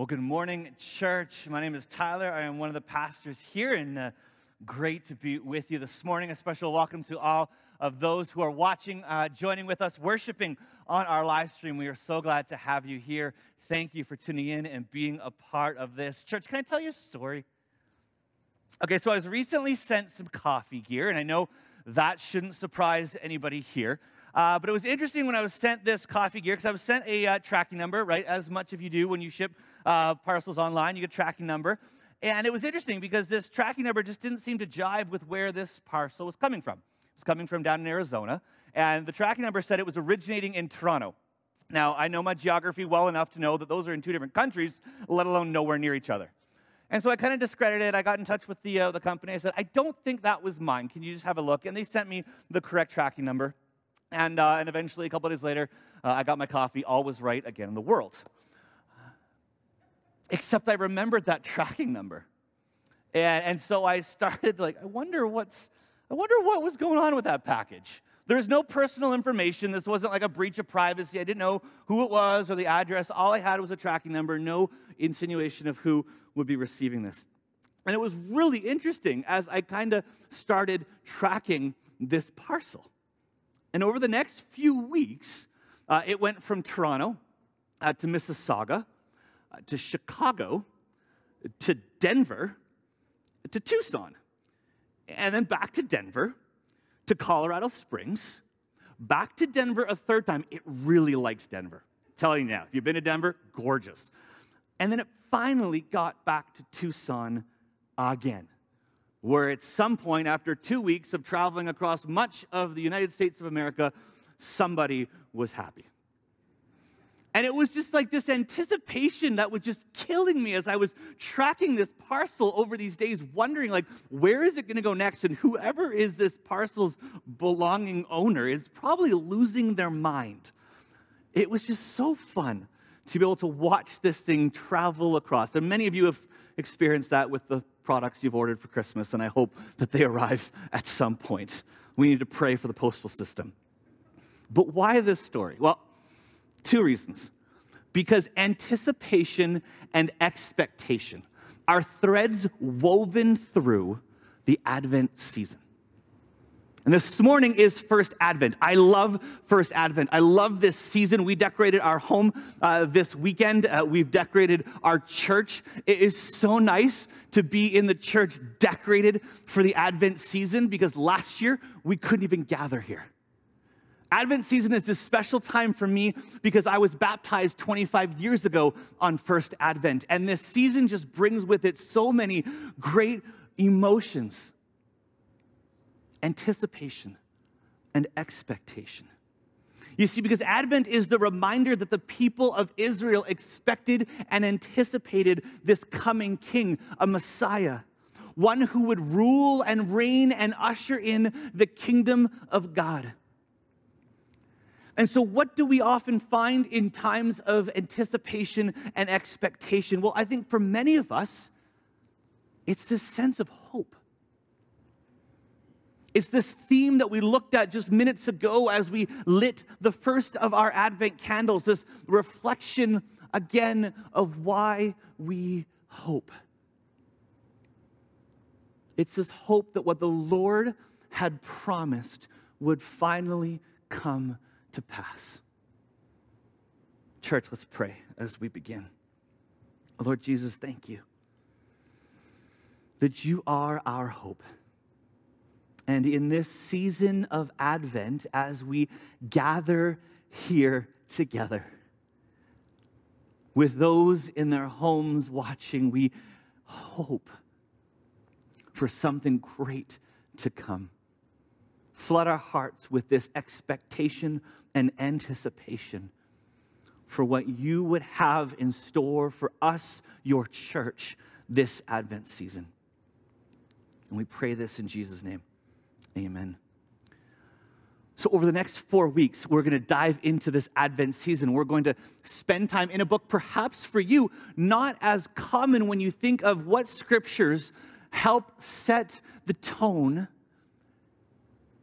Well, good morning, church. My name is Tyler. I am one of the pastors here, and uh, great to be with you this morning. A special welcome to all of those who are watching, uh, joining with us, worshiping on our live stream. We are so glad to have you here. Thank you for tuning in and being a part of this. Church, can I tell you a story? Okay, so I was recently sent some coffee gear, and I know that shouldn't surprise anybody here. Uh, but it was interesting when I was sent this coffee gear because I was sent a uh, tracking number, right? As much of you do when you ship uh, parcels online, you get a tracking number. And it was interesting because this tracking number just didn't seem to jive with where this parcel was coming from. It was coming from down in Arizona. And the tracking number said it was originating in Toronto. Now, I know my geography well enough to know that those are in two different countries, let alone nowhere near each other. And so I kind of discredited it. I got in touch with the, uh, the company. I said, I don't think that was mine. Can you just have a look? And they sent me the correct tracking number. And, uh, and eventually, a couple days later, uh, I got my coffee. All was right again in the world. Except I remembered that tracking number. And, and so I started like, I wonder what's, I wonder what was going on with that package. There was no personal information. This wasn't like a breach of privacy. I didn't know who it was or the address. All I had was a tracking number, no insinuation of who would be receiving this. And it was really interesting as I kind of started tracking this parcel. And over the next few weeks, uh, it went from Toronto uh, to Mississauga to Chicago to Denver to Tucson, and then back to Denver to Colorado Springs, back to Denver a third time. It really likes Denver. I'm telling you now, if you've been to Denver, gorgeous. And then it finally got back to Tucson again where at some point, after two weeks of traveling across much of the United States of America, somebody was happy. And it was just like this anticipation that was just killing me as I was tracking this parcel over these days, wondering like, where is it going to go next? And whoever is this parcel's belonging owner is probably losing their mind. It was just so fun to be able to watch this thing travel across. And many of you have experienced that with the products you've ordered for Christmas, and I hope that they arrive at some point. We need to pray for the postal system. But why this story? Well, two reasons. Because anticipation and expectation are threads woven through the Advent season. And this morning is First Advent. I love First Advent. I love this season. We decorated our home uh, this weekend. Uh, we've decorated our church. It is so nice to be in the church decorated for the Advent season because last year we couldn't even gather here. Advent season is this special time for me because I was baptized 25 years ago on First Advent. And this season just brings with it so many great emotions anticipation and expectation. You see, because Advent is the reminder that the people of Israel expected and anticipated this coming king, a Messiah, one who would rule and reign and usher in the kingdom of God. And so, what do we often find in times of anticipation and expectation? Well, I think for many of us, it's this sense of hope. It's this theme that we looked at just minutes ago as we lit the first of our Advent candles, this reflection again of why we hope. It's this hope that what the Lord had promised would finally come to pass. Church, let's pray as we begin. Lord Jesus, thank you that you are our hope. And in this season of Advent, as we gather here together with those in their homes watching, we hope for something great to come. Flood our hearts with this expectation and anticipation for what you would have in store for us, your church, this Advent season. And we pray this in Jesus' name. Amen. So, over the next four weeks, we're going to dive into this Advent season. We're going to spend time in a book, perhaps for you, not as common when you think of what scriptures help set the tone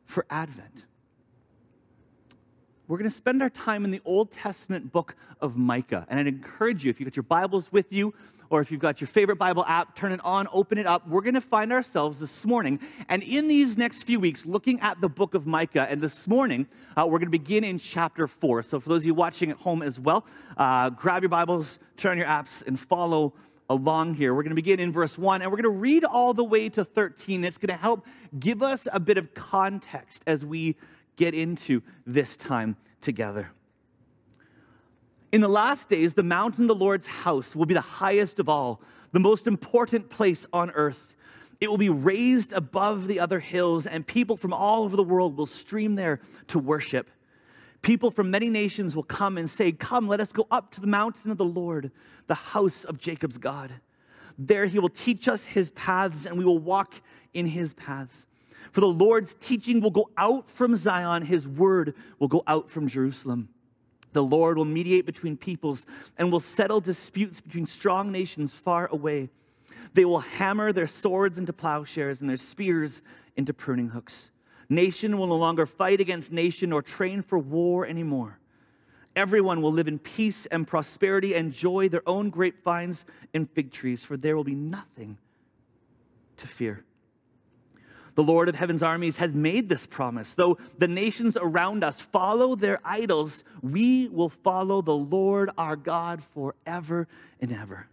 for Advent. We're going to spend our time in the Old Testament book of Micah. And I'd encourage you, if you've got your Bibles with you, or if you've got your favorite Bible app, turn it on, open it up. We're going to find ourselves this morning. And in these next few weeks, looking at the book of Micah. And this morning, uh, we're going to begin in chapter four. So for those of you watching at home as well, uh, grab your Bibles, turn your apps, and follow along here. We're going to begin in verse 1 and we're going to read all the way to 13. It's going to help give us a bit of context as we get into this time together. In the last days, the mountain the Lord's house will be the highest of all, the most important place on earth. It will be raised above the other hills, and people from all over the world will stream there to worship. People from many nations will come and say, Come, let us go up to the mountain of the Lord, the house of Jacob's God. There he will teach us his paths, and we will walk in his paths. For the Lord's teaching will go out from Zion, his word will go out from Jerusalem. The Lord will mediate between peoples and will settle disputes between strong nations far away. They will hammer their swords into plowshares and their spears into pruning hooks. Nation will no longer fight against nation or train for war anymore. Everyone will live in peace and prosperity, and enjoy their own grapevines and fig trees, for there will be nothing to fear. The Lord of heaven's armies has made this promise. Though the nations around us follow their idols, we will follow the Lord our God forever and ever.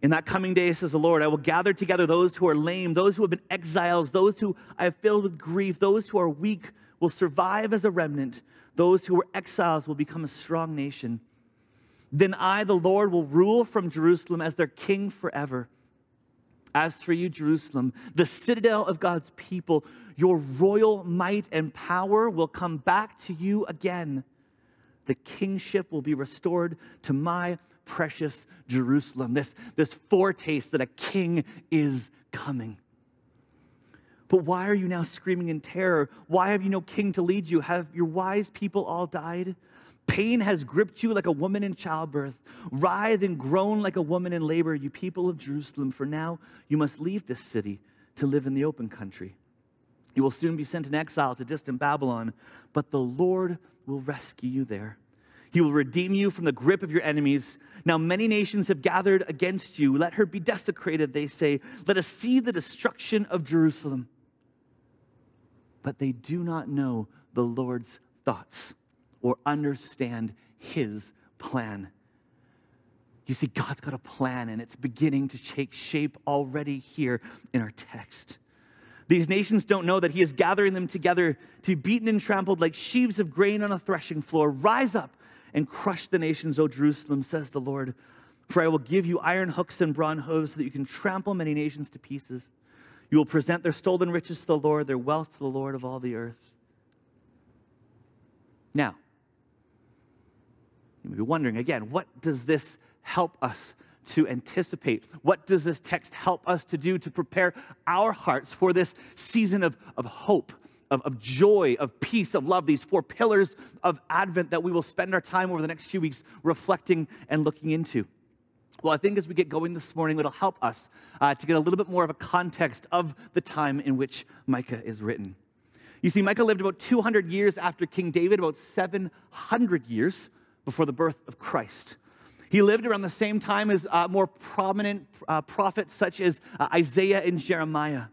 In that coming day, says the Lord, I will gather together those who are lame, those who have been exiles, those who I have filled with grief, those who are weak will survive as a remnant, those who were exiles will become a strong nation. Then I, the Lord, will rule from Jerusalem as their king forever. As for you, Jerusalem, the citadel of God's people, your royal might and power will come back to you again. The kingship will be restored to my precious Jerusalem. This, this foretaste that a king is coming. But why are you now screaming in terror? Why have you no king to lead you? Have your wise people all died? Pain has gripped you like a woman in childbirth. Writhe and groan like a woman in labor, you people of Jerusalem, for now you must leave this city to live in the open country. You will soon be sent in exile to distant Babylon, but the Lord will rescue you there. He will redeem you from the grip of your enemies. Now, many nations have gathered against you. Let her be desecrated, they say. Let us see the destruction of Jerusalem. But they do not know the Lord's thoughts or understand his plan. You see, God's got a plan, and it's beginning to take shape already here in our text. These nations don't know that He is gathering them together to be beaten and trampled like sheaves of grain on a threshing floor. Rise up and crush the nations, O Jerusalem, says the Lord. For I will give you iron hooks and bronze hooves so that you can trample many nations to pieces. You will present their stolen riches to the Lord, their wealth to the Lord of all the earth. Now, you may be wondering again, what does this help us to anticipate? What does this text help us to do to prepare our hearts for this season of, of hope, of, of joy, of peace, of love, these four pillars of Advent that we will spend our time over the next few weeks reflecting and looking into? Well, I think as we get going this morning, it'll help us uh, to get a little bit more of a context of the time in which Micah is written. You see, Micah lived about 200 years after King David, about 700 years before the birth of Christ. He lived around the same time as uh, more prominent uh, prophets such as uh, Isaiah and Jeremiah.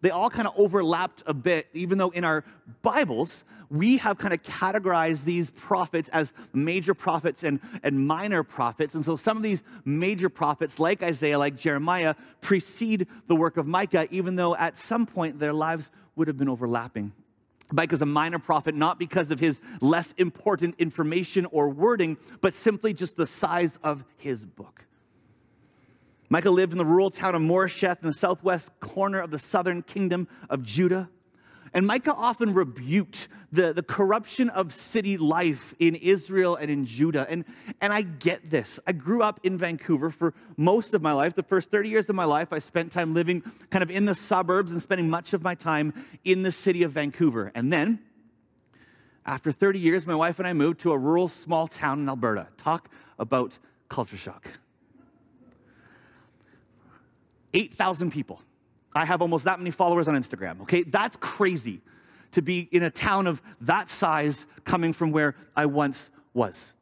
They all kind of overlapped a bit, even though in our Bibles, we have kind of categorized these prophets as major prophets and, and minor prophets. And so some of these major prophets, like Isaiah, like Jeremiah, precede the work of Micah, even though at some point their lives would have been overlapping. Micah is a minor prophet, not because of his less important information or wording, but simply just the size of his book. Micah lived in the rural town of Moresheth in the southwest corner of the southern kingdom of Judah. And Micah often rebuked the, the corruption of city life in Israel and in Judah. And, and I get this. I grew up in Vancouver for most of my life. The first 30 years of my life, I spent time living kind of in the suburbs and spending much of my time in the city of Vancouver. And then, after 30 years, my wife and I moved to a rural small town in Alberta. Talk about culture shock. 8,000 people. I have almost that many followers on Instagram, okay? That's crazy to be in a town of that size coming from where I once was.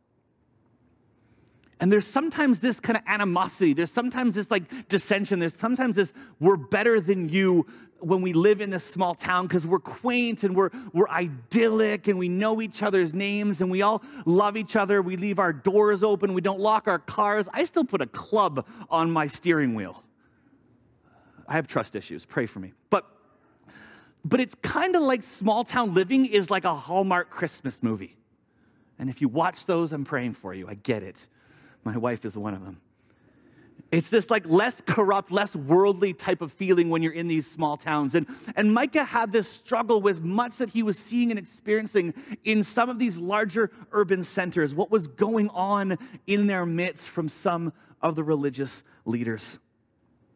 And there's sometimes this kind of animosity. There's sometimes this like dissension. There's sometimes this we're better than you when we live in this small town because we're quaint and we're, we're idyllic and we know each other's names and we all love each other. We leave our doors open. We don't lock our cars. I still put a club on my steering wheel. I have trust issues. Pray for me. But but it's kind of like small town living is like a Hallmark Christmas movie. And if you watch those, I'm praying for you. I get it. My wife is one of them. It's this like less corrupt, less worldly type of feeling when you're in these small towns. And, and Micah had this struggle with much that he was seeing and experiencing in some of these larger urban centers, what was going on in their midst from some of the religious leaders.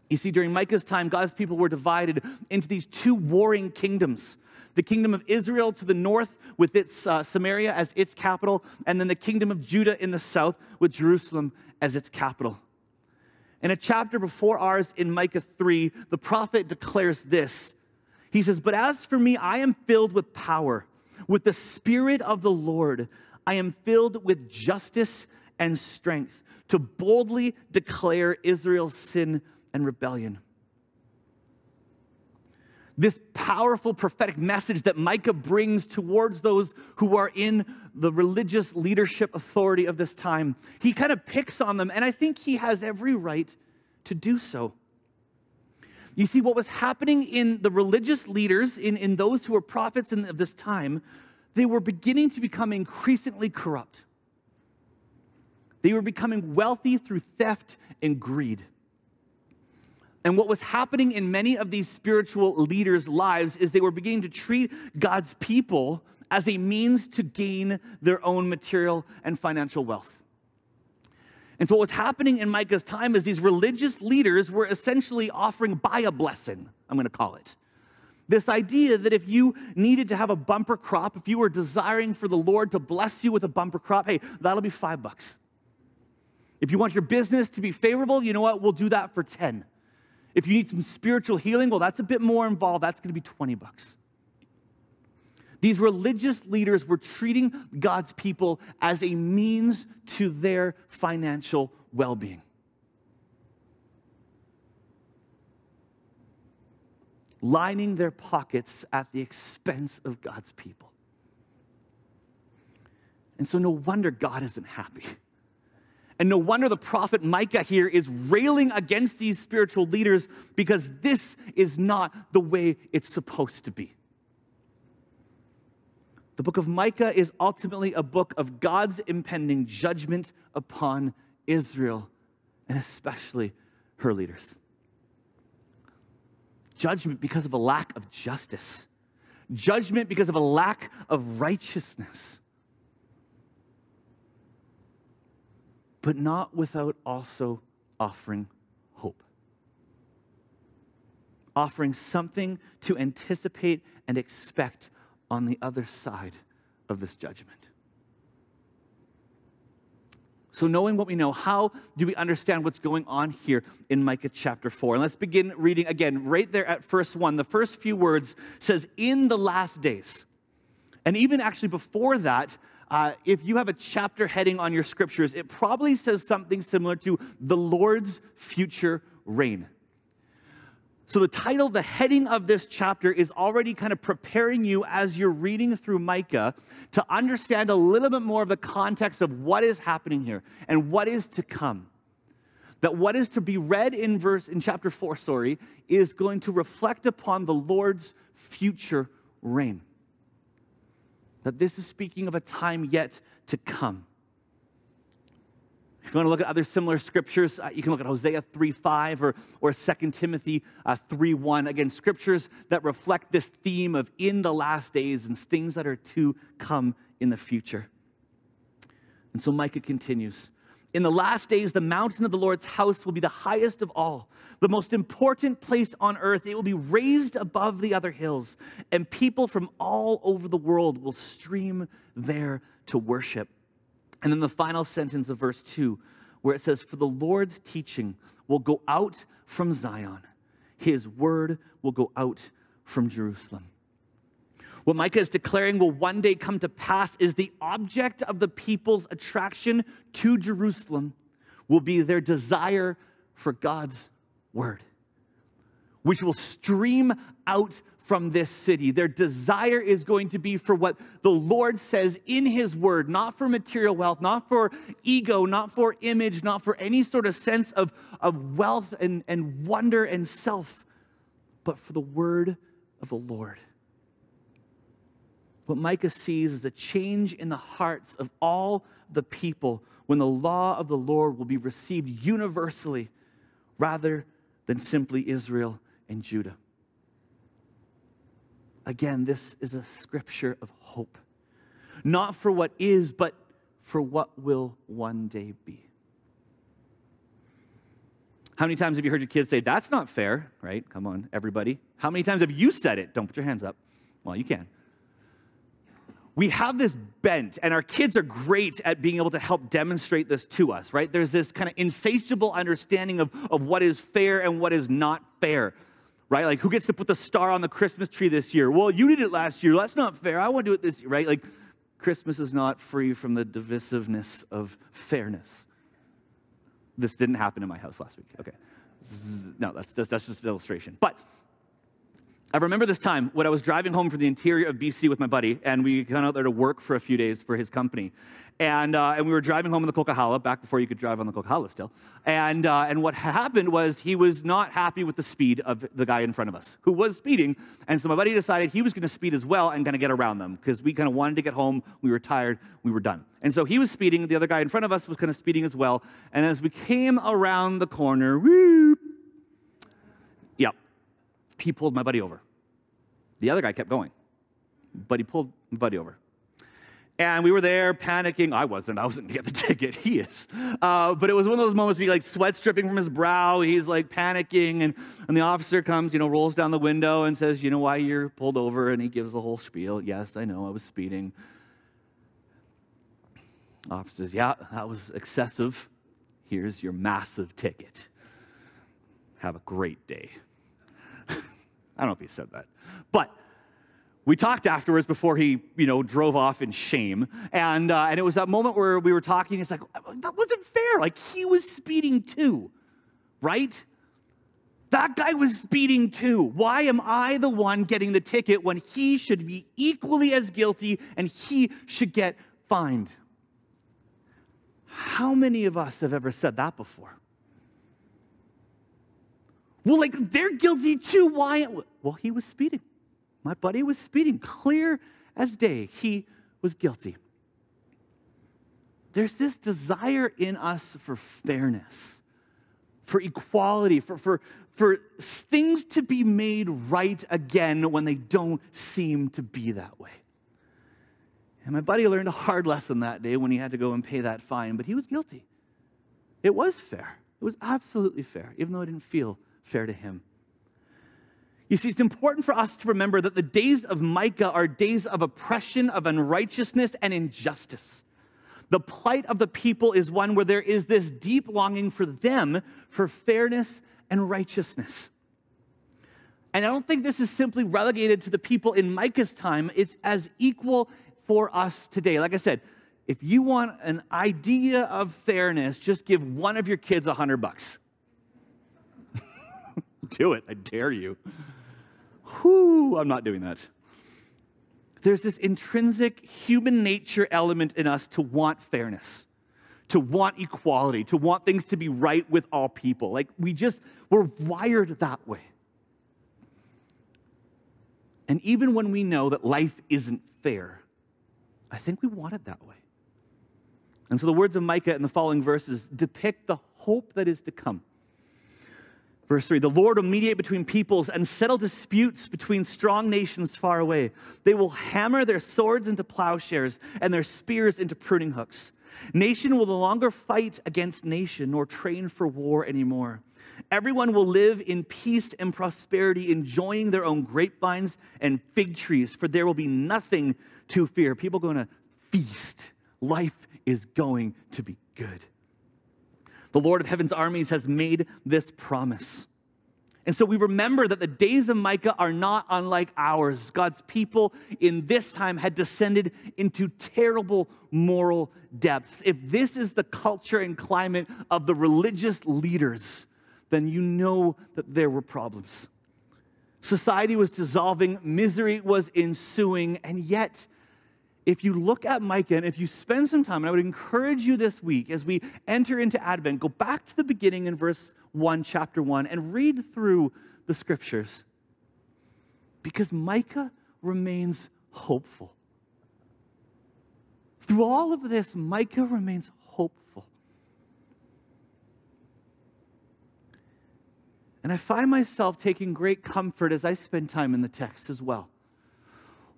You see, during Micah's time, God's people were divided into these two warring kingdoms the kingdom of Israel to the north with its uh, Samaria as its capital, and then the kingdom of Judah in the south with Jerusalem as its capital. In a chapter before ours in Micah 3, the prophet declares this. He says, But as for me, I am filled with power, with the Spirit of the Lord. I am filled with justice and strength to boldly declare Israel's sin and rebellion this powerful prophetic message that Micah brings towards those who are in the religious leadership authority of this time. He kind of picks on them, and I think he has every right to do so. You see, what was happening in the religious leaders, in, in those who were prophets in, of this time, they were beginning to become increasingly corrupt. They were becoming wealthy through theft and greed. And what was happening in many of these spiritual leaders' lives is they were beginning to treat God's people as a means to gain their own material and financial wealth. And so, what was happening in Micah's time is these religious leaders were essentially offering buy a blessing, I'm going to call it. This idea that if you needed to have a bumper crop, if you were desiring for the Lord to bless you with a bumper crop, hey, that'll be five bucks. If you want your business to be favorable, you know what? We'll do that for 10. If you need some spiritual healing, well, that's a bit more involved. That's going to be 20 bucks. These religious leaders were treating God's people as a means to their financial well being. Lining their pockets at the expense of God's people. And so, no wonder God isn't happy. And no wonder the prophet Micah here is railing against these spiritual leaders because this is not the way it's supposed to be. The book of Micah is ultimately a book of God's impending judgment upon Israel and especially her leaders. Judgment because of a lack of justice, judgment because of a lack of righteousness. But not without also offering hope. Offering something to anticipate and expect on the other side of this judgment. So, knowing what we know, how do we understand what's going on here in Micah chapter 4? And let's begin reading again, right there at verse 1. The first few words says, In the last days. And even actually before that, uh, if you have a chapter heading on your scriptures, it probably says something similar to the Lord's future reign. So, the title, the heading of this chapter is already kind of preparing you as you're reading through Micah to understand a little bit more of the context of what is happening here and what is to come. That what is to be read in verse in chapter 4, sorry, is going to reflect upon the Lord's future reign that this is speaking of a time yet to come. If you want to look at other similar scriptures, uh, you can look at Hosea 3.5 or, or 2 Timothy uh, 3.1. Again, scriptures that reflect this theme of in the last days and things that are to come in the future. And so Micah continues. In the last days, the mountain of the Lord's house will be the highest of all, the most important place on earth. It will be raised above the other hills, and people from all over the world will stream there to worship. And then the final sentence of verse 2, where it says, For the Lord's teaching will go out from Zion, his word will go out from Jerusalem. What Micah is declaring will one day come to pass is the object of the people's attraction to Jerusalem will be their desire for God's word, which will stream out from this city. Their desire is going to be for what the Lord says in His Word, not for material wealth, not for ego, not for image, not for any sort of sense of, of wealth and, and wonder and self, but for the Word of the Lord. What Micah sees is a change in the hearts of all the people when the law of the Lord will be received universally rather than simply Israel and Judah. Again, this is a scripture of hope, not for what is, but for what will one day be. How many times have you heard your kids say, That's not fair, right? Come on, everybody. How many times have you said it? Don't put your hands up. Well, you can. We have this bent, and our kids are great at being able to help demonstrate this to us, right? There's this kind of insatiable understanding of, of what is fair and what is not fair right? Like, who gets to put the star on the Christmas tree this year? Well, you did it last year. That's not fair. I want to do it this year, right? Like, Christmas is not free from the divisiveness of fairness. This didn't happen in my house last week. Okay. No, that's, that's, that's just an illustration. But I remember this time when I was driving home from the interior of BC with my buddy, and we got out there to work for a few days for his company. And, uh, and we were driving home in the Coquihalla, back before you could drive on the Coquihalla still. And, uh, and what happened was he was not happy with the speed of the guy in front of us, who was speeding. And so my buddy decided he was going to speed as well and kind of get around them because we kind of wanted to get home. We were tired. We were done. And so he was speeding. The other guy in front of us was kind of speeding as well. And as we came around the corner, whoop, yep, he pulled my buddy over. The other guy kept going, but he pulled buddy over. And we were there panicking. I wasn't. I wasn't going to get the ticket. He is. Uh, but it was one of those moments where he, like sweat dripping from his brow. He's like panicking. And, and the officer comes, you know, rolls down the window and says, You know why you're pulled over? And he gives the whole spiel. Yes, I know. I was speeding. Officer says, Yeah, that was excessive. Here's your massive ticket. Have a great day. I don't know if he said that. But we talked afterwards before he, you know, drove off in shame. And, uh, and it was that moment where we were talking. He's like, that wasn't fair. Like, he was speeding too, right? That guy was speeding too. Why am I the one getting the ticket when he should be equally as guilty and he should get fined? How many of us have ever said that before? Well, like, they're guilty too. Why? Well, he was speeding. My buddy was speeding, clear as day. He was guilty. There's this desire in us for fairness, for equality, for, for, for things to be made right again when they don't seem to be that way. And my buddy learned a hard lesson that day when he had to go and pay that fine, but he was guilty. It was fair. It was absolutely fair, even though it didn't feel fair to him. You see, it's important for us to remember that the days of Micah are days of oppression, of unrighteousness, and injustice. The plight of the people is one where there is this deep longing for them for fairness and righteousness. And I don't think this is simply relegated to the people in Micah's time, it's as equal for us today. Like I said, if you want an idea of fairness, just give one of your kids a hundred bucks. Do it, I dare you. Whoo, I'm not doing that. There's this intrinsic human nature element in us to want fairness, to want equality, to want things to be right with all people. Like we just, we're wired that way. And even when we know that life isn't fair, I think we want it that way. And so the words of Micah in the following verses depict the hope that is to come. Verse 3 The Lord will mediate between peoples and settle disputes between strong nations far away. They will hammer their swords into plowshares and their spears into pruning hooks. Nation will no longer fight against nation nor train for war anymore. Everyone will live in peace and prosperity, enjoying their own grapevines and fig trees, for there will be nothing to fear. People going to feast. Life is going to be good. The Lord of heaven's armies has made this promise. And so we remember that the days of Micah are not unlike ours. God's people in this time had descended into terrible moral depths. If this is the culture and climate of the religious leaders, then you know that there were problems. Society was dissolving, misery was ensuing, and yet, if you look at Micah and if you spend some time, and I would encourage you this week as we enter into Advent, go back to the beginning in verse 1, chapter 1, and read through the scriptures. Because Micah remains hopeful. Through all of this, Micah remains hopeful. And I find myself taking great comfort as I spend time in the text as well.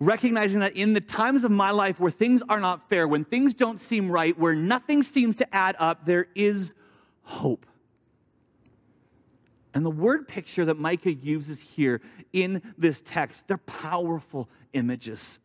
Recognizing that in the times of my life where things are not fair, when things don't seem right, where nothing seems to add up, there is hope. And the word picture that Micah uses here in this text, they're powerful images.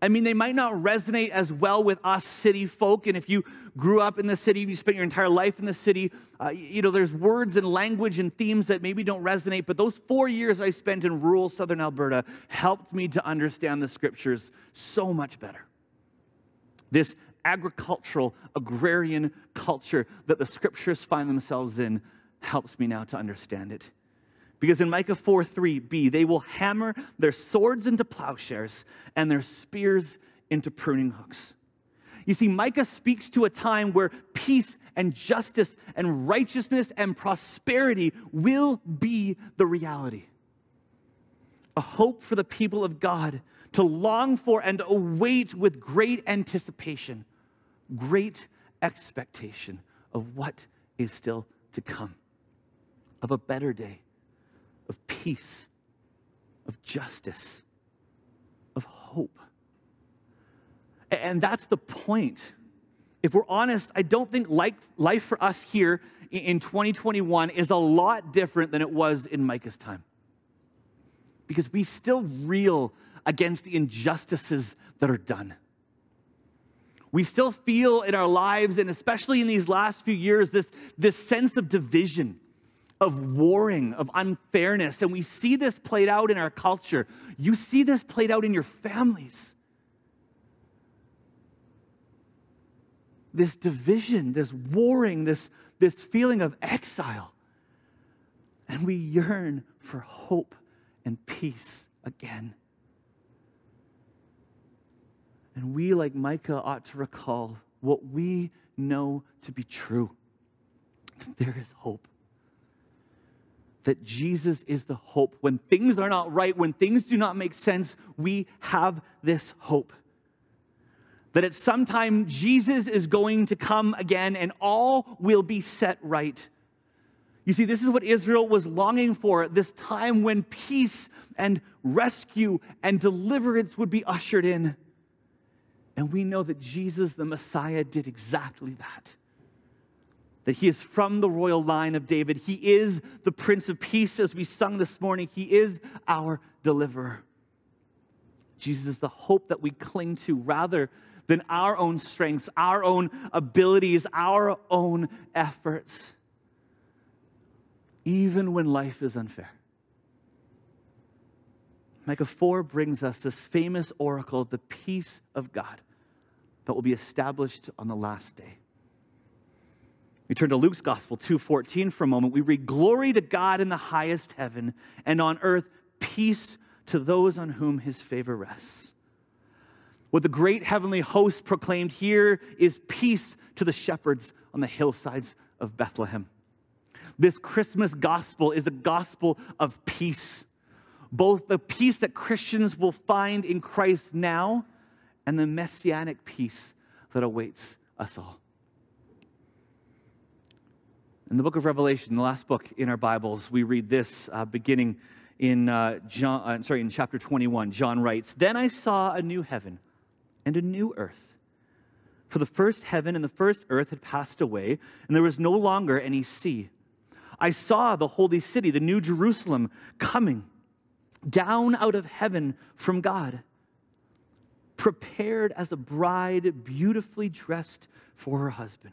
I mean, they might not resonate as well with us city folk. And if you grew up in the city, you spent your entire life in the city, uh, you know, there's words and language and themes that maybe don't resonate. But those four years I spent in rural southern Alberta helped me to understand the scriptures so much better. This agricultural, agrarian culture that the scriptures find themselves in helps me now to understand it. Because in Micah 4 3b, they will hammer their swords into plowshares and their spears into pruning hooks. You see, Micah speaks to a time where peace and justice and righteousness and prosperity will be the reality. A hope for the people of God to long for and await with great anticipation, great expectation of what is still to come, of a better day of peace, of justice, of hope. And that's the point. If we're honest, I don't think life for us here in 2021 is a lot different than it was in Micah's time. Because we still reel against the injustices that are done. We still feel in our lives, and especially in these last few years, this, this sense of division of warring, of unfairness. And we see this played out in our culture. You see this played out in your families. This division, this warring, this, this feeling of exile. And we yearn for hope and peace again. And we, like Micah, ought to recall what we know to be true there is hope that Jesus is the hope. When things are not right, when things do not make sense, we have this hope. That at some time Jesus is going to come again and all will be set right. You see, this is what Israel was longing for this time when peace and rescue and deliverance would be ushered in. And we know that Jesus, the Messiah, did exactly that that he is from the royal line of David. He is the Prince of Peace, as we sung this morning. He is our deliverer. Jesus is the hope that we cling to rather than our own strengths, our own abilities, our own efforts, even when life is unfair. Micah 4 brings us this famous oracle, the peace of God, that will be established on the last day. We turn to Luke's Gospel 2:14 for a moment. We read, "Glory to God in the highest heaven, and on earth peace to those on whom his favor rests." What the great heavenly host proclaimed here is peace to the shepherds on the hillsides of Bethlehem. This Christmas gospel is a gospel of peace, both the peace that Christians will find in Christ now and the messianic peace that awaits us all. In the book of Revelation, the last book in our Bibles, we read this uh, beginning in uh, John, uh, sorry, in chapter 21. John writes, Then I saw a new heaven and a new earth. For the first heaven and the first earth had passed away, and there was no longer any sea. I saw the holy city, the new Jerusalem, coming down out of heaven from God, prepared as a bride beautifully dressed for her husband.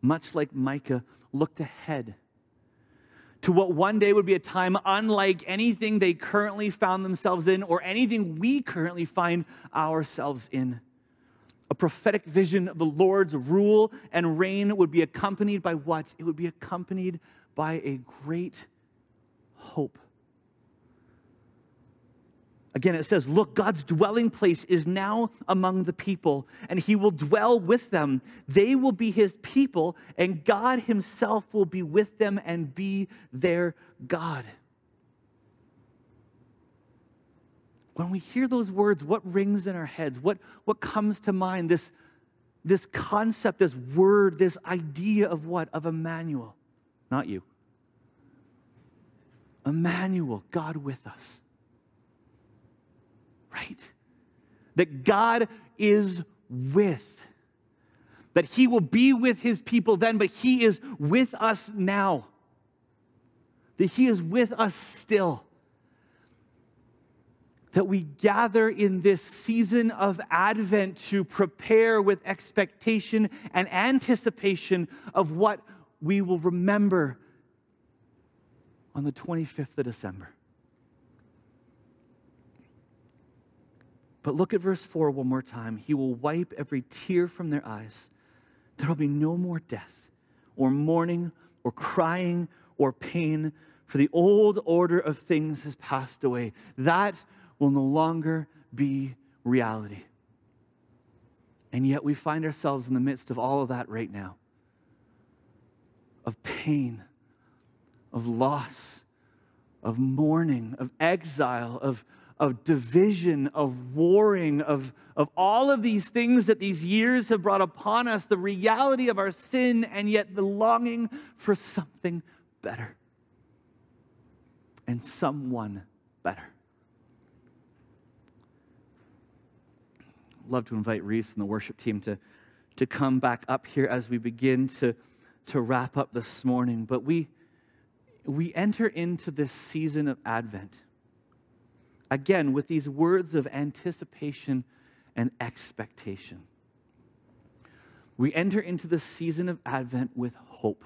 much like Micah, looked ahead to what one day would be a time unlike anything they currently found themselves in or anything we currently find ourselves in. A prophetic vision of the Lord's rule and reign would be accompanied by what? It would be accompanied by a great hope. Again, it says, Look, God's dwelling place is now among the people, and he will dwell with them. They will be his people, and God himself will be with them and be their God. When we hear those words, what rings in our heads? What, what comes to mind? This, this concept, this word, this idea of what? Of Emmanuel. Not you. Emmanuel, God with us right? That God is with. That He will be with His people then, but He is with us now. That He is with us still. That we gather in this season of Advent to prepare with expectation and anticipation of what we will remember on the 25th of December. But look at verse 4 one more time. He will wipe every tear from their eyes. There will be no more death, or mourning, or crying, or pain, for the old order of things has passed away. That will no longer be reality. And yet we find ourselves in the midst of all of that right now of pain, of loss, of mourning, of exile, of, of division, of warring, of, of all of these things that these years have brought upon us, the reality of our sin, and yet the longing for something better and someone better. Love to invite Reese and the worship team to, to come back up here as we begin to, to wrap up this morning. But we, we enter into this season of Advent again with these words of anticipation and expectation. We enter into the season of Advent with hope.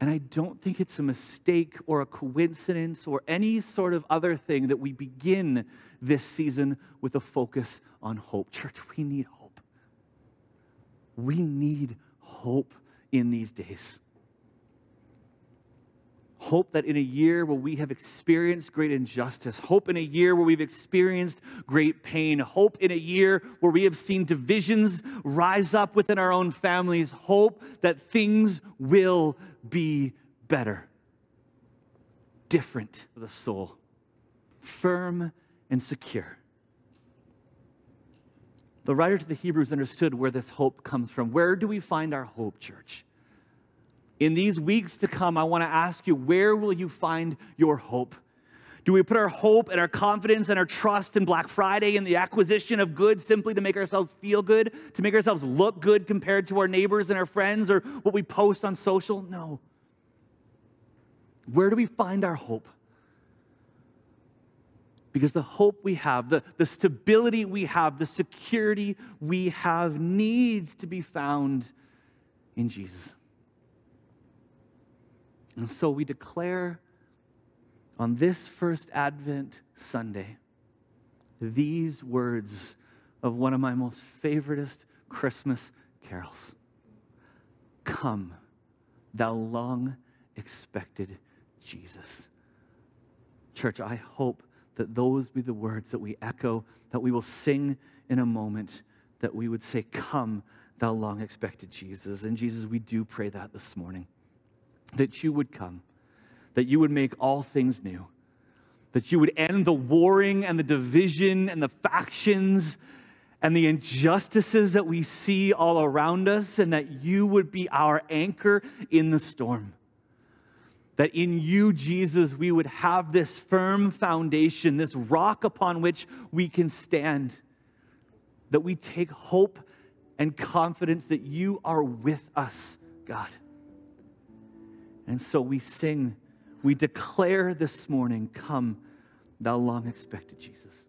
And I don't think it's a mistake or a coincidence or any sort of other thing that we begin this season with a focus on hope. Church, we need hope. We need hope in these days. Hope that in a year where we have experienced great injustice, hope in a year where we've experienced great pain, hope in a year where we have seen divisions rise up within our own families, hope that things will be better, different for the soul, firm and secure. The writer to the Hebrews understood where this hope comes from. Where do we find our hope, church? In these weeks to come, I want to ask you where will you find your hope? Do we put our hope and our confidence and our trust in Black Friday and the acquisition of goods simply to make ourselves feel good, to make ourselves look good compared to our neighbors and our friends or what we post on social? No. Where do we find our hope? Because the hope we have, the, the stability we have, the security we have needs to be found in Jesus. And so we declare on this first Advent Sunday these words of one of my most favoriteest Christmas carols Come, thou long expected Jesus. Church, I hope that those be the words that we echo, that we will sing in a moment, that we would say, Come, thou long expected Jesus. And Jesus, we do pray that this morning that you would come, that you would make all things new, that you would end the warring and the division and the factions and the injustices that we see all around us, and that you would be our anchor in the storm. That in you, Jesus, we would have this firm foundation, this rock upon which we can stand, that we take hope and confidence that you are with us, God. And so we sing, we declare this morning, Come, thou long expected Jesus.